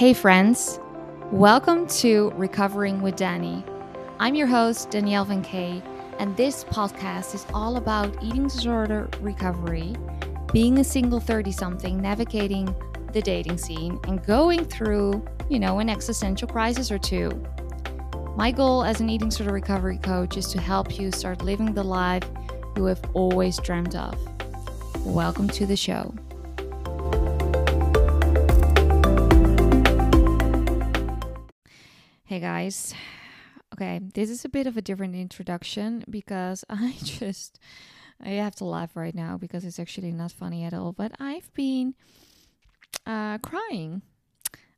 Hey, friends. Welcome to Recovering with Danie. I'm your host, Danielle Van Kay, and this podcast is all about eating disorder recovery, being a single 30 something, navigating the dating scene, and going through, you know, an existential crisis or two. My goal as an eating disorder recovery coach is to help you start living the life you have always dreamed of. Welcome to the show. Hey guys. Okay, this is a bit of a different introduction because I just I have to laugh right now because it's actually not funny at all, but I've been uh crying.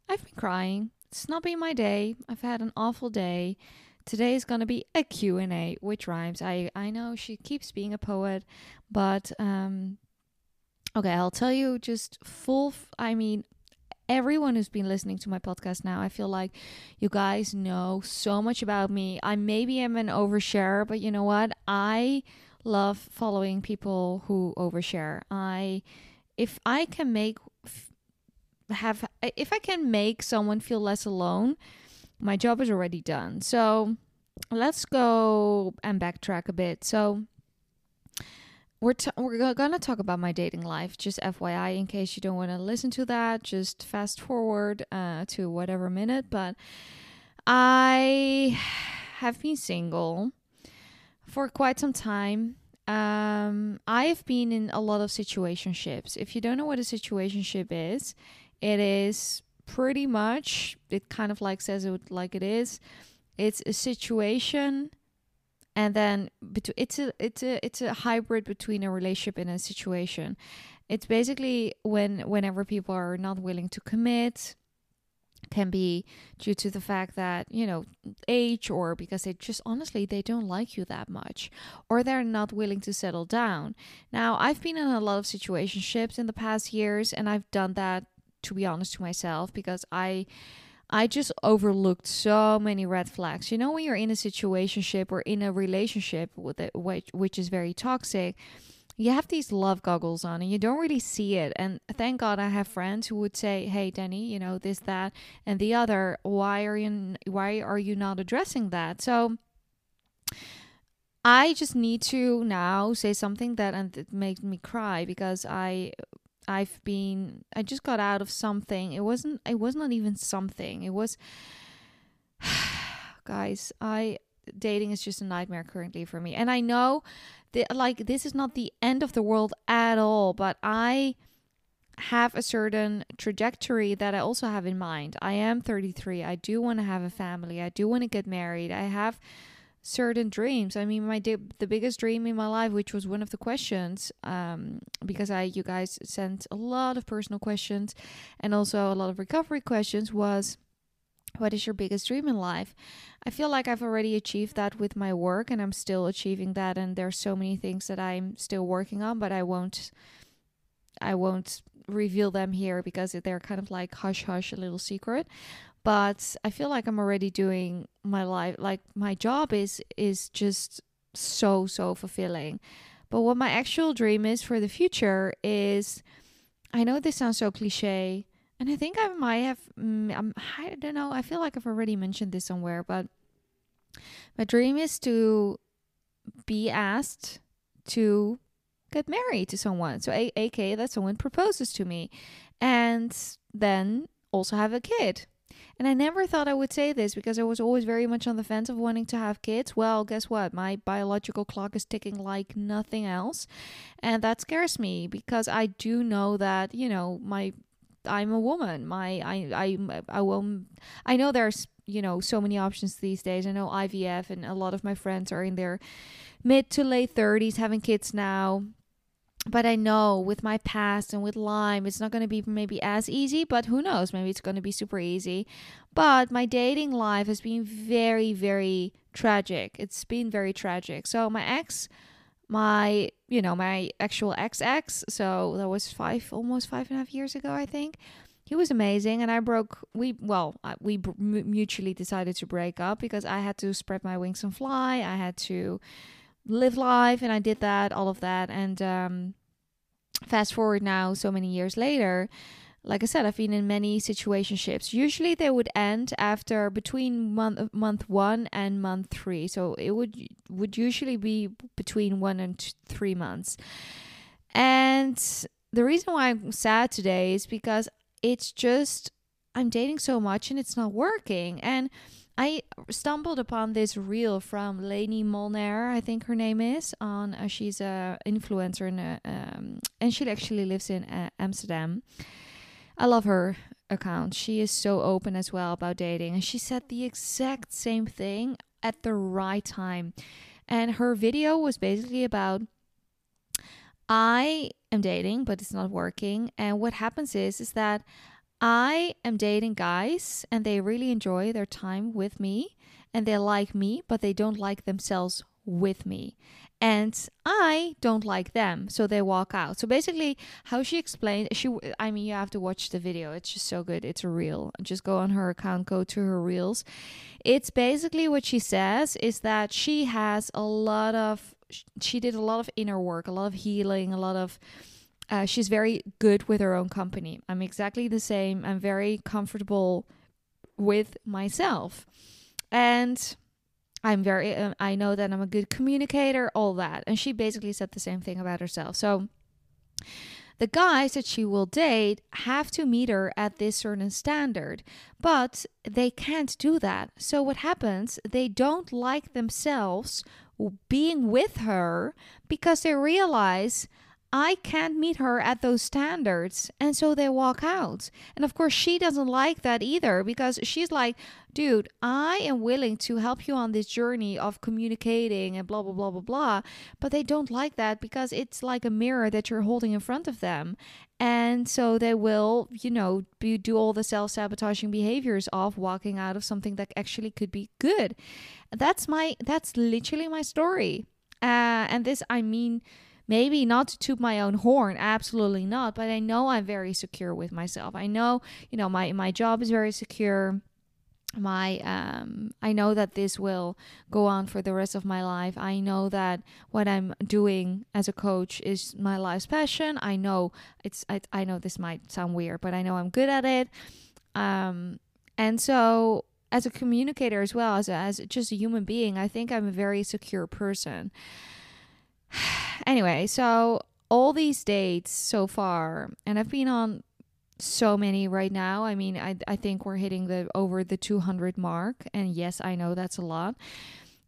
I've been crying. It's not been my day. I've had an awful day. Today is going to be a Q&A which rhymes. I I know she keeps being a poet, but um okay, I'll tell you just full I mean everyone who's been listening to my podcast now, I feel like you guys know so much about me. I maybe am an oversharer, but you know what? I love following people who overshare. I if I can make have if I can make someone feel less alone, my job is already done. So, let's go and backtrack a bit. So, we're t- we're gonna talk about my dating life. Just FYI, in case you don't want to listen to that, just fast forward uh, to whatever minute. But I have been single for quite some time. Um, I have been in a lot of situationships. If you don't know what a situationship is, it is pretty much it kind of like says it like it is. It's a situation and then it's a it's a it's a hybrid between a relationship and a situation. It's basically when whenever people are not willing to commit can be due to the fact that you know age or because they just honestly they don't like you that much or they're not willing to settle down. Now i've been in a lot of situationships in the past years and i've done that to be honest to myself because i I just overlooked so many red flags. You know, when you're in a situationship or in a relationship with it, which which is very toxic, you have these love goggles on and you don't really see it. And thank God I have friends who would say, "Hey, Danie, you know this, that, and the other. Why are you why are you not addressing that?" So. I just need to now say something that and it makes me cry because I I've been I just got out of something. It wasn't it was not even something. It was guys, I dating is just a nightmare currently for me. And I know that like this is not the end of the world at all, but I have a certain trajectory that I also have in mind. I am 33. I do want to have a family. I do want to get married. I have certain dreams. I mean, my di- the biggest dream in my life, which was one of the questions, um, because I you guys sent a lot of personal questions, and also a lot of recovery questions, was what is your biggest dream in life? I feel like I've already achieved that with my work, and I'm still achieving that. And there's so many things that I'm still working on, but I won't. I won't reveal them here because they're kind of like hush hush, a little secret but I feel like I'm already doing my life like my job is is just so so fulfilling. But what my actual dream is for the future is I know this sounds so cliche and I think I might have mm, I don't know, I feel like I've already mentioned this somewhere, but my dream is to be asked to get married to someone. So a- aka that someone proposes to me and then also have a kid and I never thought I would say this because I was always very much on the fence of wanting to have kids. Well, guess what? My biological clock is ticking like nothing else. And that scares me because I do know that, you know, my I'm a woman. My I I I will I know there's, you know, so many options these days. I know IVF and a lot of my friends are in their mid to late 30s having kids now but I know with my past and with Lyme, it's not going to be maybe as easy, but who knows? Maybe it's going to be super easy. But my dating life has been very, very tragic. It's been very tragic. So, my ex, my, you know, my actual ex ex, so that was five, almost five and a half years ago, I think. He was amazing, and I broke. We well, we mutually decided to break up because I had to spread my wings and fly. I had to live life and I did that, all of that. And um, fast forward now, so many years later, like I said, I've been in many situationships. Usually they would end after between month month one and month three. So it would would usually be between one and three months. And the reason why I'm sad today is because it's just I'm dating so much and it's not working. And I stumbled upon this reel from Lainey Molnar, I think her name is. On uh, she's a influencer in um, and she actually lives in uh, Amsterdam. I love her account. She is so open as well about dating, and she said the exact same thing at the right time. And her video was basically about I am dating, but it's not working. And what happens is is that I am dating guys and they really enjoy their time with me and they like me, but they don't like themselves with me. And I don't like them, so they walk out. So basically, how she explained, she, I mean, you have to watch the video. It's just so good. It's a reel. Just go on her account, go to her reels. It's basically what she says is that she has a lot of, she did a lot of inner work, a lot of healing, a lot of uh, she's very good with her own company. I'm exactly the same. I'm very comfortable with myself. And I'm very, uh, I know that I'm a good communicator, all that. And she basically said the same thing about herself. So the guys that she will date have to meet her at this certain standard, but they can't do that. So what happens? They don't like themselves being with her because they realize I can't meet her at those standards. And so they walk out. And of course, she doesn't like that either because she's like, dude, I am willing to help you on this journey of communicating and blah, blah, blah, blah, blah. But they don't like that because it's like a mirror that you're holding in front of them. And so they will, you know, be, do all the self sabotaging behaviors of walking out of something that actually could be good. That's my, that's literally my story. Uh, and this, I mean, Maybe not to toot my own horn, absolutely not, but I know I'm very secure with myself. I know, you know, my my job is very secure. My um i know that this will go on for the rest of my life. I know that what i'm doing as a coach is my life's passion. I know it's i, I know this might sound weird but i know i'm good at it. Um and so as a communicator as well as, as just a human being i think i'm a very secure person anyway, so all these dates so far, and I've been on so many right now. I mean, I I think we're hitting the over the 200 mark, and yes, I know that's a lot.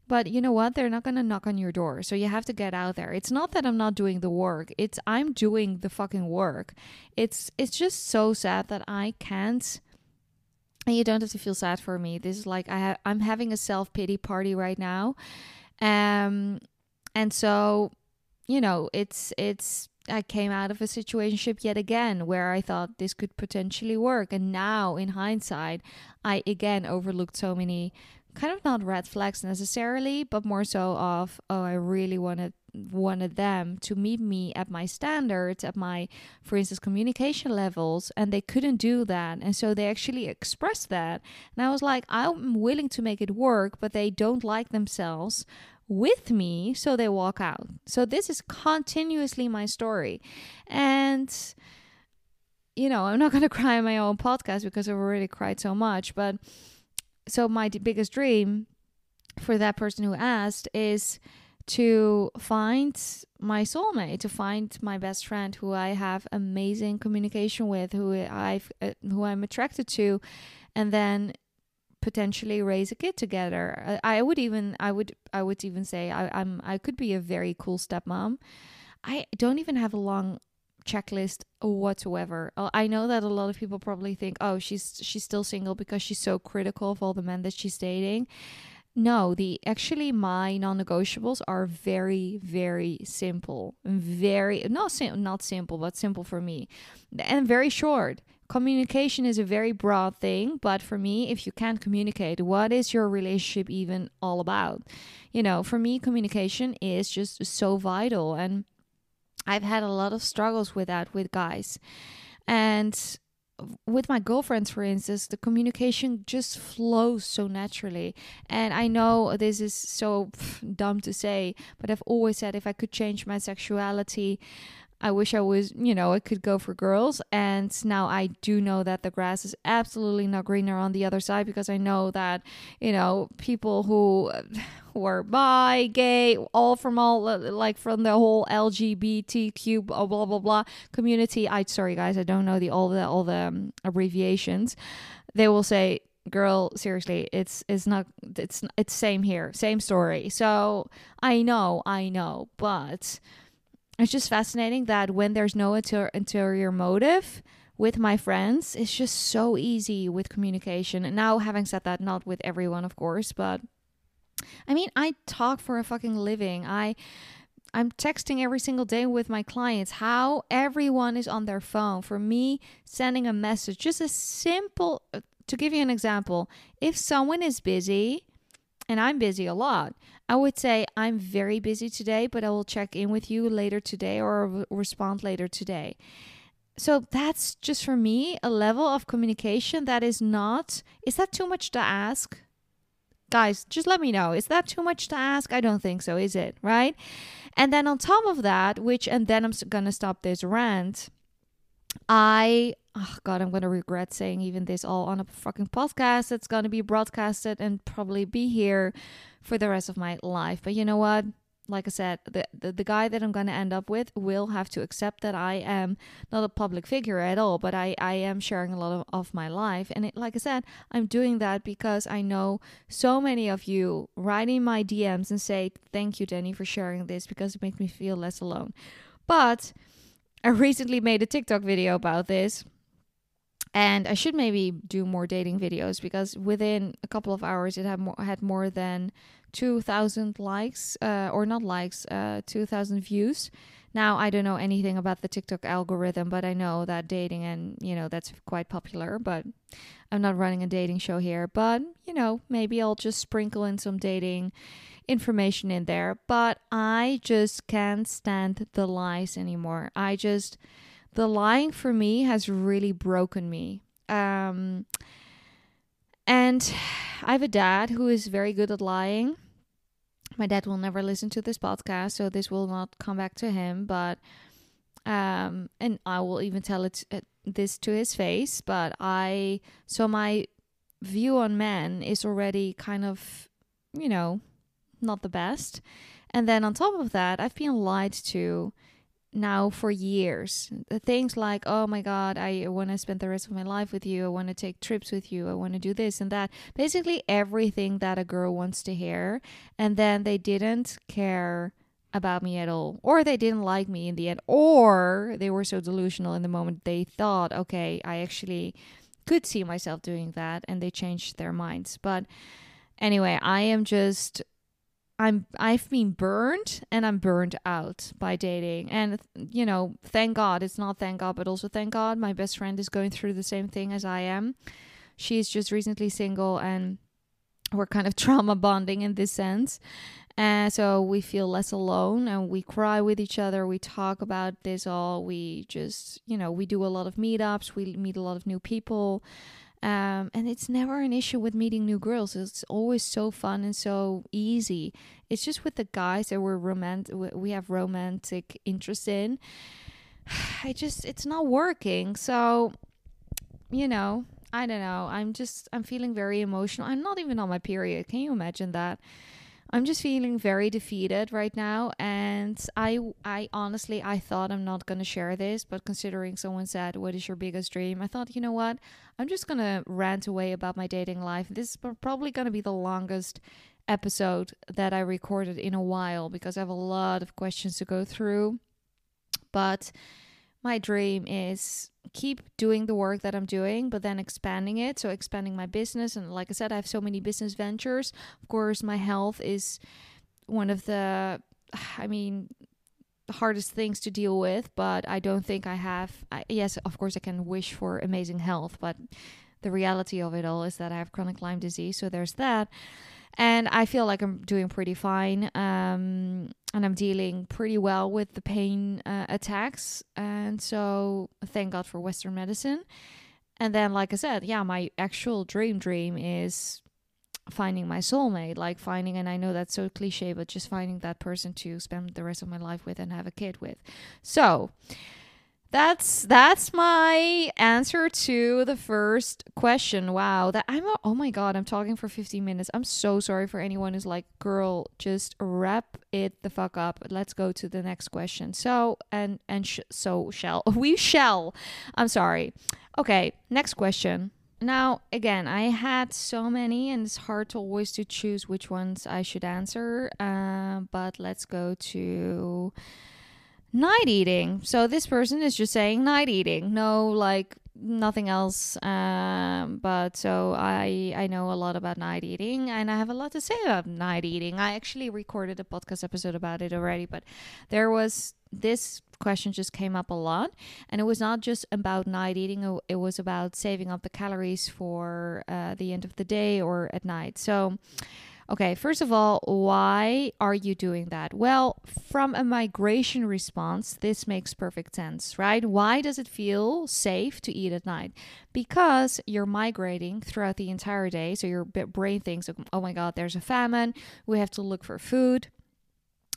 But you know what? They're not going to knock on your door. So you have to get out there. It's not that I'm not doing the work. It's I'm doing the fucking work. It's it's just so sad that I can't and you don't have to feel sad for me. This is like I ha- I'm having a self-pity party right now. Um and so, you know, it's it's I came out of a situation yet again where I thought this could potentially work. And now, in hindsight, I again overlooked so many kind of not red flags necessarily, but more so of, oh, I really wanted wanted them to meet me at my standards, at my, for instance, communication levels, and they couldn't do that. And so they actually expressed that. And I was like, I'm willing to make it work, but they don't like themselves with me, so they walk out. So this is continuously my story. And you know, I'm not going to cry on my own podcast because I've already cried so much, but so my d- biggest dream for that person who asked is to find my soulmate, to find my best friend who I have amazing communication with, who I've uh, who I'm attracted to, and then potentially raise a kid together. I, I would even I would I would even say I, I'm I could be a very cool stepmom. I don't even have a long checklist whatsoever. Uh, I know that a lot of people probably think, "Oh, she's she's still single because she's so critical of all the men that she's dating." No, the actually my non-negotiables are very very simple. Very not sim- not simple, but simple for me. And very short communication is a very broad thing, but for me, if you can't communicate, what is your relationship even all about? You know, for me, communication is just so vital. And I've had a lot of struggles with that with guys. And with my girlfriends, for instance, the communication just flows so naturally. And I know this is so pff, dumb to say, but I've always said if I could change my sexuality, I wish I was, you know, I could go for girls. And now I do know that the grass is absolutely not greener on the other side because I know that, you know, people who are bi, gay, all from all like from the whole LGBTQ blah blah blah, blah community. I sorry guys, I don't know the all the all the um, abbreviations. They will say girl seriously it's it's not it's it's same here same story so i know i know but it's just fascinating that when there's no inter- interior motive with my friends, it's just so easy with communication. And now, having said that, not with everyone, of course, but I mean, I talk for a fucking living. I I'm texting every single day with my clients how everyone is on their phone. For me, sending a message, just a simple uh, to give you an example, if someone is busy, and I'm busy a lot, I would say I'm very busy today, but I will check in with you later today or respond later today. So that's just for me a level of communication that is not, is that too much to ask? Guys, just let me know. Is that too much to ask? I don't think so, is it? Right? And then on top of that, which, and then I'm going to stop this rant, I oh god i'm gonna regret saying even this all on a fucking podcast it's gonna be broadcasted and probably be here for the rest of my life. But you know what? Like i said the, the, the guy that i'm gonna end up with will have to accept that i am not a public figure at all but i i am sharing a lot of, of my life. And it, like i said i'm doing that because i know so many of you writing my dms and say thank you Danie for sharing this because it makes me feel less alone. But I recently made a TikTok video about this. And I should maybe do more dating videos because within a couple of hours it had more had more than 2000 likes uh, or not likes uh, 2000 views. Now i don't know anything about the tiktok algorithm but i know that dating and you know that's quite popular but i'm not running a dating show here. But you know maybe i'll just sprinkle in some dating information in there, but I just can't stand the lies anymore. I just, the lying for me has really broken me. Um, and I have a dad who is very good at lying. My dad will never listen to this podcast, so this will not come back to him, but um and I will even tell it uh, this to his face, but I so my view on men is already kind of, you know, not the best. And then on top of that, I've been lied to now for years. The things like, oh my God, I want to spend the rest of my life with you. I want to take trips with you. I want to do this and that. Basically, everything that a girl wants to hear. And then they didn't care about me at all, or they didn't like me in the end, or they were so delusional in the moment they thought, okay, I actually could see myself doing that, and they changed their minds. But anyway, I am just I'm I've been burned and I'm burned out by dating. And you know, thank God, it's not thank God, but also thank God my best friend is going through the same thing as I am. She's just recently single and we're kind of trauma bonding in this sense. And so we feel less alone and we cry with each other. We talk about this all. We just, you know, we do a lot of meetups. We meet a lot of new people. Um, and it's never an issue with meeting new girls. It's always so fun and so easy. It's just with the guys that we're romantic, we have romantic interest in. I just, it's not working. So, you know, I don't know. I'm just, I'm feeling very emotional. I'm not even on my period. Can you imagine that? I'm just feeling very defeated right now and I I honestly I thought I'm not to share this but considering someone said what is your biggest dream? I thought you know what? I'm just to rant away about my dating life. This is probably to be the longest episode that I recorded in a while because I have a lot of questions to go through but my dream is keep doing the work that I'm doing, but then expanding it. So expanding my business. And like I said, I have so many business ventures. Of course, my health is one of the, I mean, hardest things to deal with, but I don't think I have. I, yes, of course, I can wish for amazing health, but the reality of it all is that I have chronic Lyme disease. So there's that and I feel like I'm doing pretty fine. Um, and I'm dealing pretty well with the pain uh, attacks. And so thank God for Western medicine. And then, like I said, yeah, my actual dream dream is finding my soulmate, like finding, and I know that's so cliche, but just finding that person to spend the rest of my life with and have a kid with. So, that's that's my answer to the first question. Wow, that I'm a, oh my god, I'm talking for 15 minutes. I'm so sorry for anyone who's like, "Girl, just wrap it the fuck up. Let's go to the next question." So, and and sh- so shall we shall. I'm sorry. Okay, next question. Now, again, I had so many, and it's hard to always to choose which ones I should answer. Uh, but let's go to night eating. So this person is just saying night eating. No, like nothing else. Um, but so I I know a lot about night eating, and I have a lot to say about night eating. I actually recorded a podcast episode about it already, but there was this question just came up a lot and it was not just about night eating it was about saving up the calories for uh, the end of the day or at night so Okay, first of all, why are you doing that? Well, from a migration response, this makes perfect sense, right? Why does it feel safe to eat at night? Because you're migrating throughout the entire day. So your brain thinks, oh, oh my God, there's a famine. We have to look for food.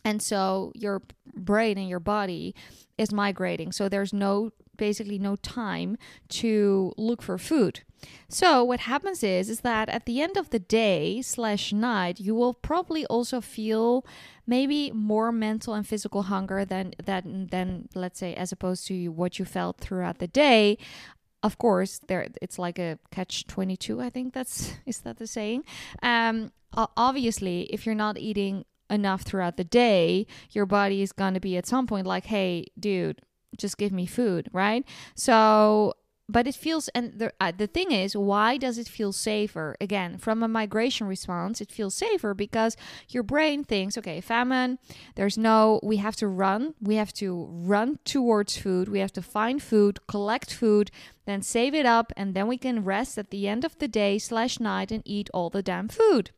And so your brain and your body is migrating. So there's no basically no time to look for food. So what happens is is that at the end of the day slash night, you will probably also feel maybe more mental and physical hunger than than than let's say as opposed to what you felt throughout the day. Of course, there it's like a catch twenty two. I think that's is that the saying. Um, obviously, if you're not eating enough throughout the day, your body is going to be at some point like, hey, dude, just give me food, right? So, but it feels, and the, uh, the thing is, why does it feel safer? Again, from a migration response, it feels safer because your brain thinks, okay, famine, there's no, we have to run, we have to run towards food, we have to find food, collect food, then save it up, and then we can rest at the end of the day slash night and eat all the damn food.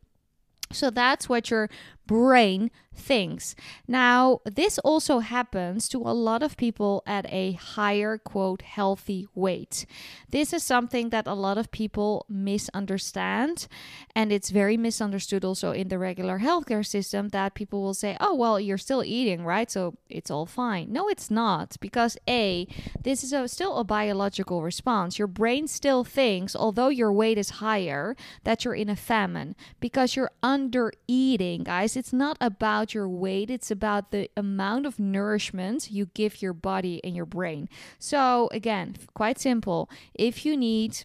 So that's what your brain thinks. Now, this also happens to a lot of people at a higher, quote, healthy weight. This is something that a lot of people misunderstand, and it's very misunderstood also in the regular healthcare system that people will say, oh, well, you're still eating, right? So it's all fine. No, it's not, because A, this is a, still a biological response. Your brain still thinks, although your weight is higher, that you're in a famine because you're under eating, guys it's not about your weight, it's about the amount of nourishment you give your body and your brain. So, again, quite simple. If you need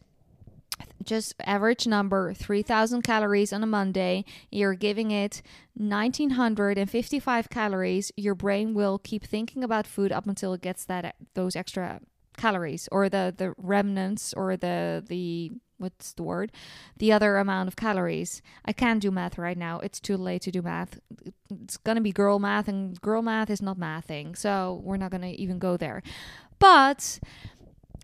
just average number 3000 calories on a monday you're giving it 1955 calories your brain will keep thinking about food up until it gets that those extra calories or the the remnants or the the what's the word? The other amount of calories. I can't do math right now. It's too late to do math. It's gonna be girl math and girl math is not mathing so we're not gonna even go there. But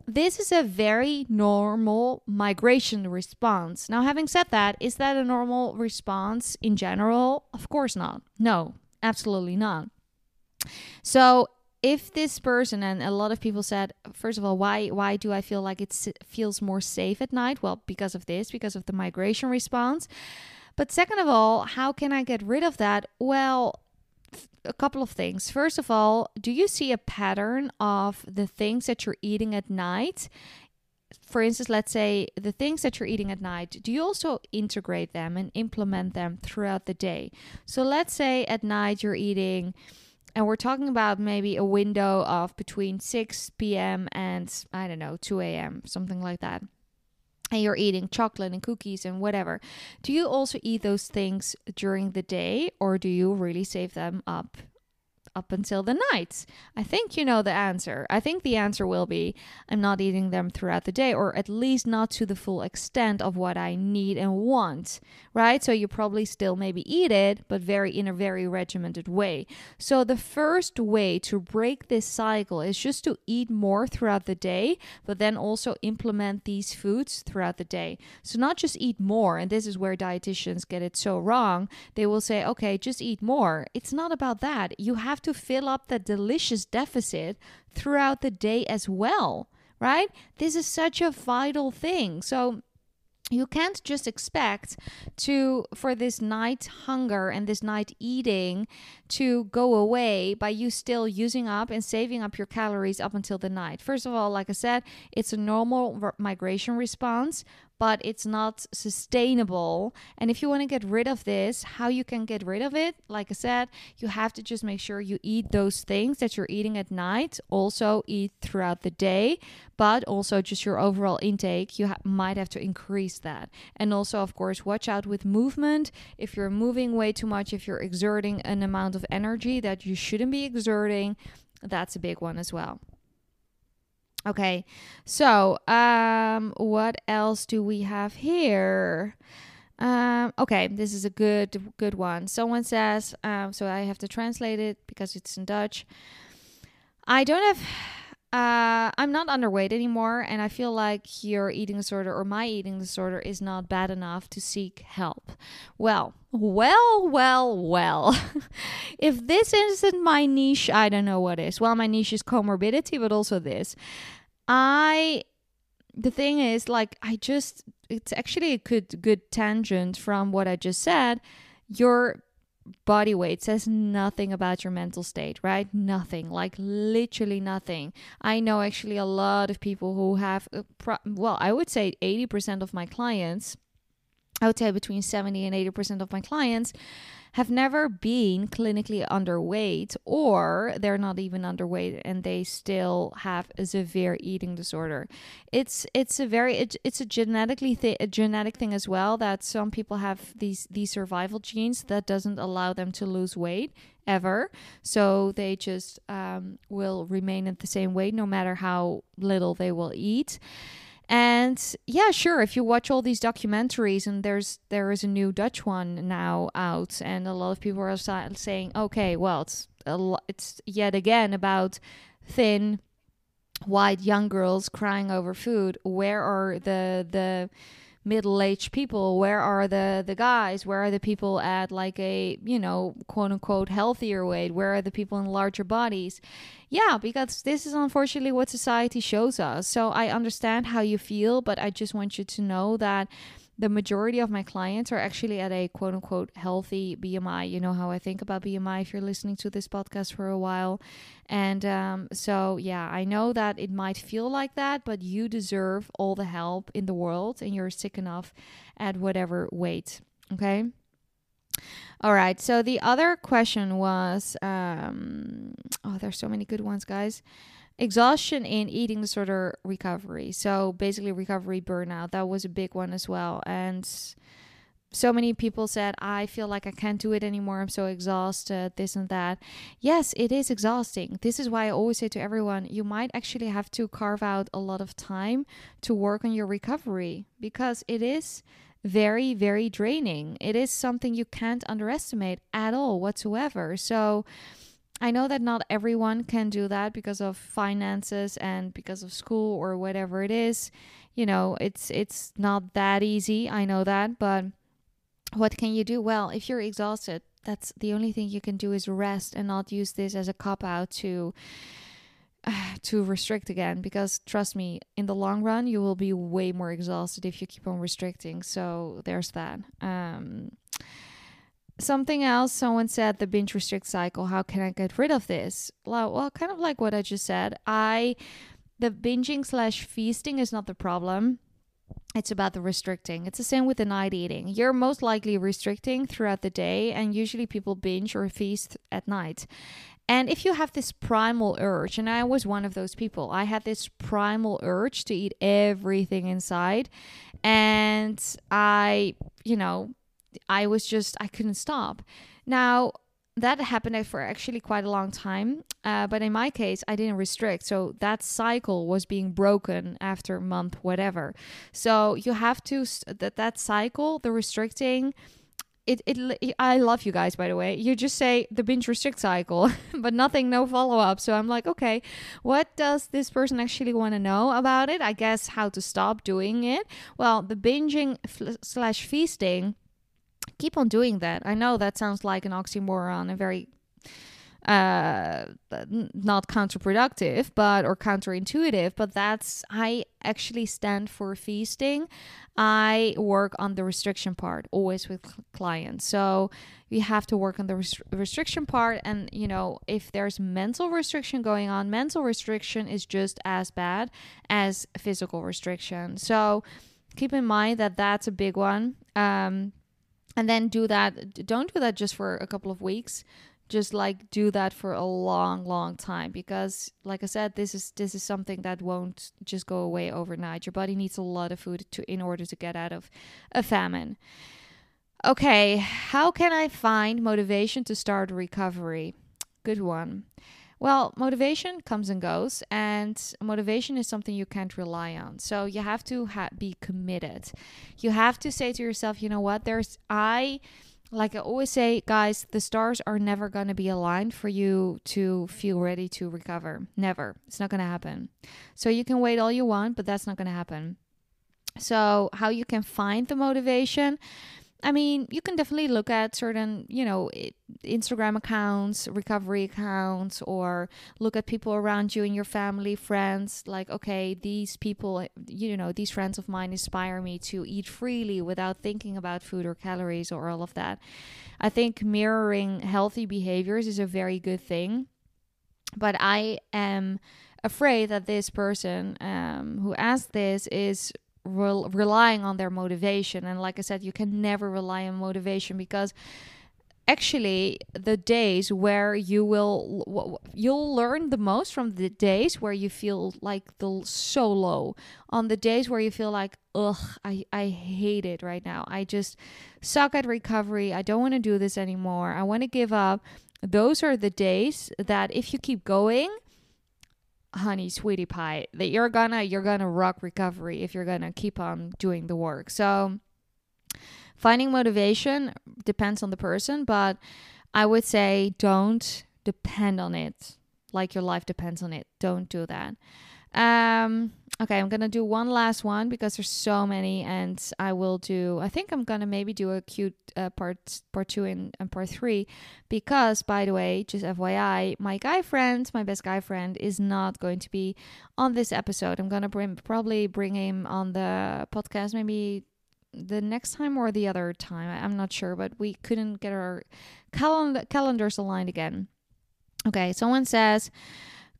this is a very normal migration response. Now having said that is that a normal response in general? Of course not. No absolutely not. So if this person and a lot of people said first of all why why do i feel like it feels more safe at night? Well because of this because of the migration response. But second of all how can i get rid of that? Well a couple of things. First of all do you see a pattern of the things that you're eating at night? For instance, let's say the things that you're eating at night, do you also integrate them and implement them throughout the day? So let's say at night you're eating and we're talking about maybe a window of between 6 p.m. and I don't know 2 a.m. something like that and you're eating chocolate and cookies and whatever do you also eat those things during the day or do you really save them up up until the night? I think you know the answer. I think the answer will be I'm not eating them throughout the day, or at least not to the full extent of what I need and want, right? So you probably still maybe eat it, but very in a very regimented way. So the first way to break this cycle is just to eat more throughout the day, but then also implement these foods throughout the day. So not just eat more, and this is where dietitians get it so wrong. They will say, okay, just eat more. It's not about that. You have to fill up that delicious deficit throughout the day as well, right? This is such a vital thing. So, you can't just expect to for this night hunger and this night eating to go away by you still using up and saving up your calories up until the night first of all like i said it's a normal migration response but it's not sustainable. And if you want to get rid of this, how you can get rid of it, like I said, you have to just make sure you eat those things that you're eating at night, also eat throughout the day, but also just your overall intake, you ha- might have to increase that. And also, of course, watch out with movement. If you're moving way too much, if you're exerting an amount of energy that you shouldn't be exerting, that's a big one as well. Okay, so um, what else do we have here? Um, okay, this is a good good one. Someone says, um, so I have to translate it because it's in Dutch. I don't have. Uh, I'm not underweight anymore, and I feel like your eating disorder or my eating disorder is not bad enough to seek help. Well, well, well, well. if this isn't my niche, I don't know what is. Well, my niche is comorbidity, but also this. I the thing is like I just it's actually a good good tangent from what I just said. Your body weight says nothing about your mental state, right? Nothing, like literally nothing. I know actually a lot of people who have, uh, pro- well, I would say 80% of my clients, I would say between 70 and 80% of my clients have never been clinically underweight or they're not even underweight and they still have a severe eating disorder. It's it's a very it, it's a genetically th- a genetic thing as well that some people have these these survival genes that doesn't allow them to lose weight ever. So they just um, will remain at the same weight no matter how little they will eat. And yeah, sure, if you watch all these documentaries and there's there is a new Dutch one now out and a lot of people are saying, "Okay, well, it's a lo- it's yet again about thin white young girls crying over food. Where are the the middle-aged people where are the the guys? Where are the people at like a you know quote unquote healthier weight? Where are the people in larger bodies? Yeah because this is unfortunately what society shows us. So i understand how you feel but i just want you to know that the majority of my clients are actually at a quote unquote healthy BMI. You know how I think about BMI if you're listening to this podcast for a while. And um, so, yeah, I know that it might feel like that, but you deserve all the help in the world and you're sick enough at whatever weight. Okay. All right. So the other question was um, oh, there's so many good ones, guys exhaustion in eating disorder recovery. So basically, recovery burnout. That was a big one as well. And so many people said, I feel like I can't do it anymore. I'm so exhausted, this and that. Yes, it is exhausting. This is why I always say to everyone, you might actually have to carve out a lot of time to work on your recovery because it is very, very draining. It is something you can't underestimate at all whatsoever. So, I know that not everyone can do that because of finances and because of school or whatever it is. You know, it's it's not that easy. I know that, but what can you do? Well, if you're exhausted, that's the only thing you can do is rest and not use this as a cop out to uh, to restrict again because trust me in the long run you will be way more exhausted if you keep on restricting so there's that um something else someone said the binge restrict cycle how can i get rid of this? Well, well kind of like what i just said i the binging slash feasting is not the problem. It's about the restricting. It's the same with the night eating. You're most likely restricting throughout the day and usually people binge or feast at night. And if you have this primal urge, and I was one of those people, I had this primal urge to eat everything inside. And I, you know, I was just, I couldn't stop. Now, that happened for actually quite a long time. Uh, but in my case, I didn't restrict. So that cycle was being broken after month, whatever. So you have to, that, that cycle, the restricting, it, it, I love you guys, by the way. You just say the binge restrict cycle, but nothing, no follow up. So I'm like, okay, what does this person actually want to know about it? I guess how to stop doing it. Well, the binging slash feasting keep on doing that. I know that sounds like an oxymoron, a very uh not counterproductive but or counterintuitive but that's i actually stand for feasting. I work on the restriction part always with clients. So you have to work on the res- restriction part and you know if there's mental restriction going on mental restriction is just as bad as physical restriction. So keep in mind that that's a big one. Um and then do that don't do that just for a couple of weeks. Just like do that for a long long time because like i said this is this is something that won't just go away overnight. Your body needs a lot of food to in order to get out of a famine. Okay how can i find motivation to start recovery? Good one well, motivation comes and goes, and motivation is something you can't rely on. So you have to ha- be committed. You have to say to yourself, you know what? There's I like I always say, guys, the stars are never going to be aligned for you to feel ready to recover. Never. It's not going to happen. So you can wait all you want, but that's not going to happen. So, how you can find the motivation? I mean, you can definitely look at certain, you know, Instagram accounts, recovery accounts, or look at people around you in your family, friends. Like, okay, these people, you know, these friends of mine inspire me to eat freely without thinking about food or calories or all of that. I think mirroring healthy behaviors is a very good thing. But I am afraid that this person um, who asked this is rel- relying on their motivation. And like I said, you can never rely on motivation because actually the days where you will you'll learn the most from the days where you feel like the so low. On the days where you feel like ugh i i hate it right now. I just suck at recovery. I don't want to do this anymore. I want to give up. Those are the days that if you keep going honey sweetie pie that you're gonna you're gonna rock recovery if you're gonna keep on doing the work. So finding motivation depends on the person but i would say don't depend on it like your life depends on it. Don't do that um Okay, I'm gonna do one last one because there's so many, and I will do. I think I'm gonna maybe do a cute uh, part part two and, and part three, because by the way, just FYI, my guy friend, my best guy friend, is not going to be on this episode. I'm gonna bring probably bring him on the podcast maybe the next time or the other time. I'm not sure, but we couldn't get our calendar calendars aligned again. Okay, someone says.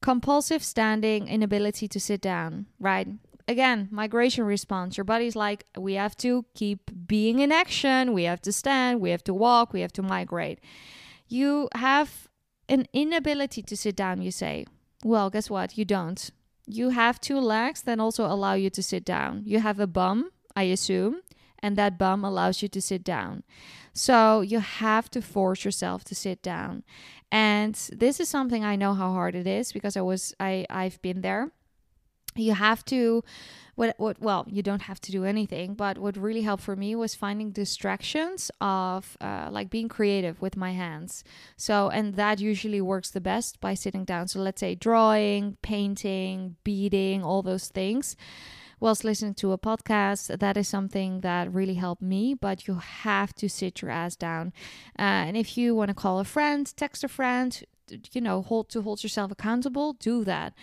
Compulsive standing, inability to sit down, right? Again, migration response. Your body's like, we have to keep being in action. We have to stand. We have to walk. We have to migrate. You have an inability to sit down, you say. Well, guess what? You don't. You have two legs that also allow you to sit down. You have a bum, I assume, and that bum allows you to sit down. So you have to force yourself to sit down. And this is something I know how hard it is because I was I I've been there. You have to what what well, you don't have to do anything, but what really helped for me was finding distractions of uh, like being creative with my hands. So and that usually works the best by sitting down. So let's say drawing, painting, beading, all those things whilst listening to a podcast. That is something that really helped me, but you have to sit your ass down. Uh, and if you want to call a friend, text a friend, you know, hold to hold yourself accountable, do that.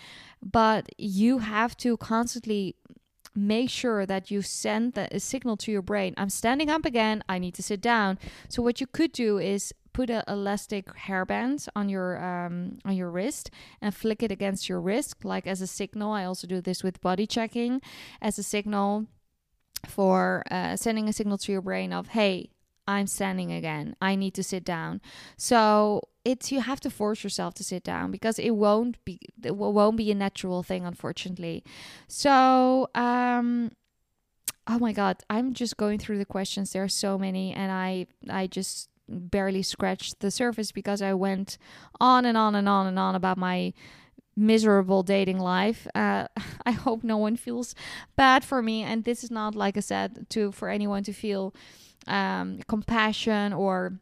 But you have to constantly make sure that you send the, a signal to your brain i'm standing up again i need to sit down so what you could do is put an elastic hairband on your um, on your wrist and flick it against your wrist like as a signal. I also do this with body checking as a signal for uh, sending a signal to your brain of hey i'm standing again. I need to sit down. So it's you have to force yourself to sit down because it won't be it won't be a natural thing unfortunately. So um oh my god i'm just going through the questions. There are so many and i i just barely scratched the surface because I went on and on and on and on about my miserable dating life. Uh, I hope no one feels bad for me, and this is not like I said to for anyone to feel um, compassion or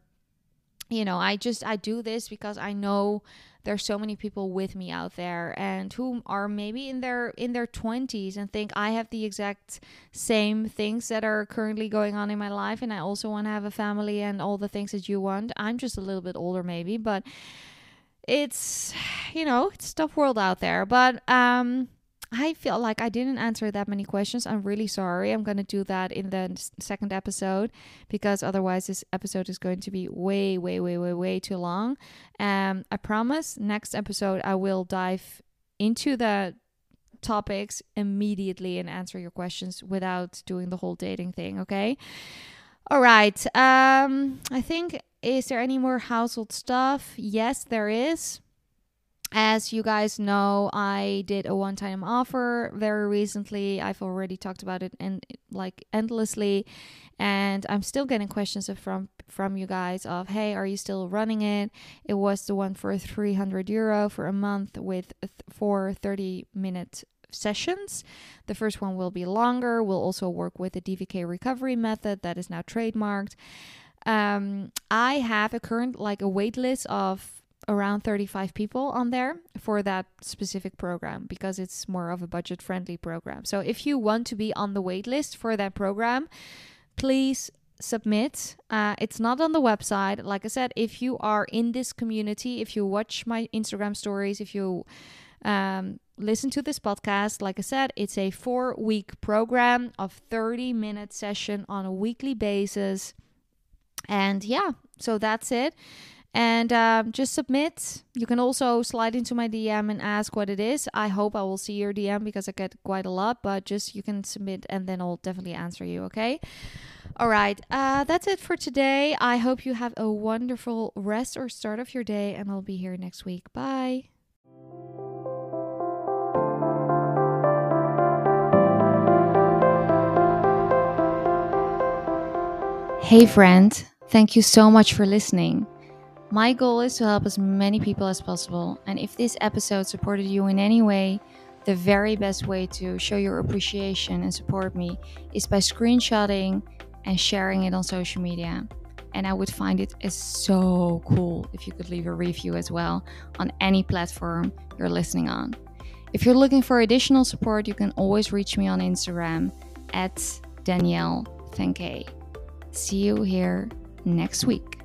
you know. I just I do this because I know there's so many people with me out there and who are maybe in their in their 20s and think I have the exact same things that are currently going on in my life and I also want to have a family and all the things that you want. I'm just a little bit older maybe, but it's you know it's tough world out there but um I feel like I didn't answer that many questions. I'm really sorry. I'm going to do that in the second episode because otherwise this episode is going to be way way way way way too long. Um I promise next episode I will dive into the topics immediately and answer your questions without doing the whole dating thing, okay? All right. Um I think is there any more household stuff? Yes, there is. As you guys know, I did a one time offer very recently. I've already talked about it and like endlessly. And I'm still getting questions from from you guys of, hey, are you still running it? It was the one for 300 euro for a month with th- four 30 minute sessions. The first one will be longer. We'll also work with the DVK recovery method that is now trademarked. Um, I have a current like a wait list of around 35 people on there for that specific program because it's more of a budget friendly program. So if you want to be on the wait list for that program, please submit. Uh, it's not on the website. Like I said, if you are in this community, if you watch my Instagram stories, if you um, listen to this podcast, like I said, it's a four week program of 30 minute session on a weekly basis. And yeah, so that's it and um, just submit. You can also slide into my DM and ask what it is. I hope I will see your DM because I get quite a lot, but just you can submit and then I'll definitely answer you, okay? All right, uh, that's it for today. I hope you have a wonderful rest or start of your day, and I'll be here next week. Bye. Hey, friend, thank you so much for listening. My goal is to help as many people as possible, and if this episode supported you in any way, the very best way to show your appreciation and support me is by screenshotting and sharing it on social media. And I would find it is so cool if you could leave a review as well on any platform you're listening on. If you're looking for additional support, you can always reach me on Instagram at Danielle van Kay. See you here next week.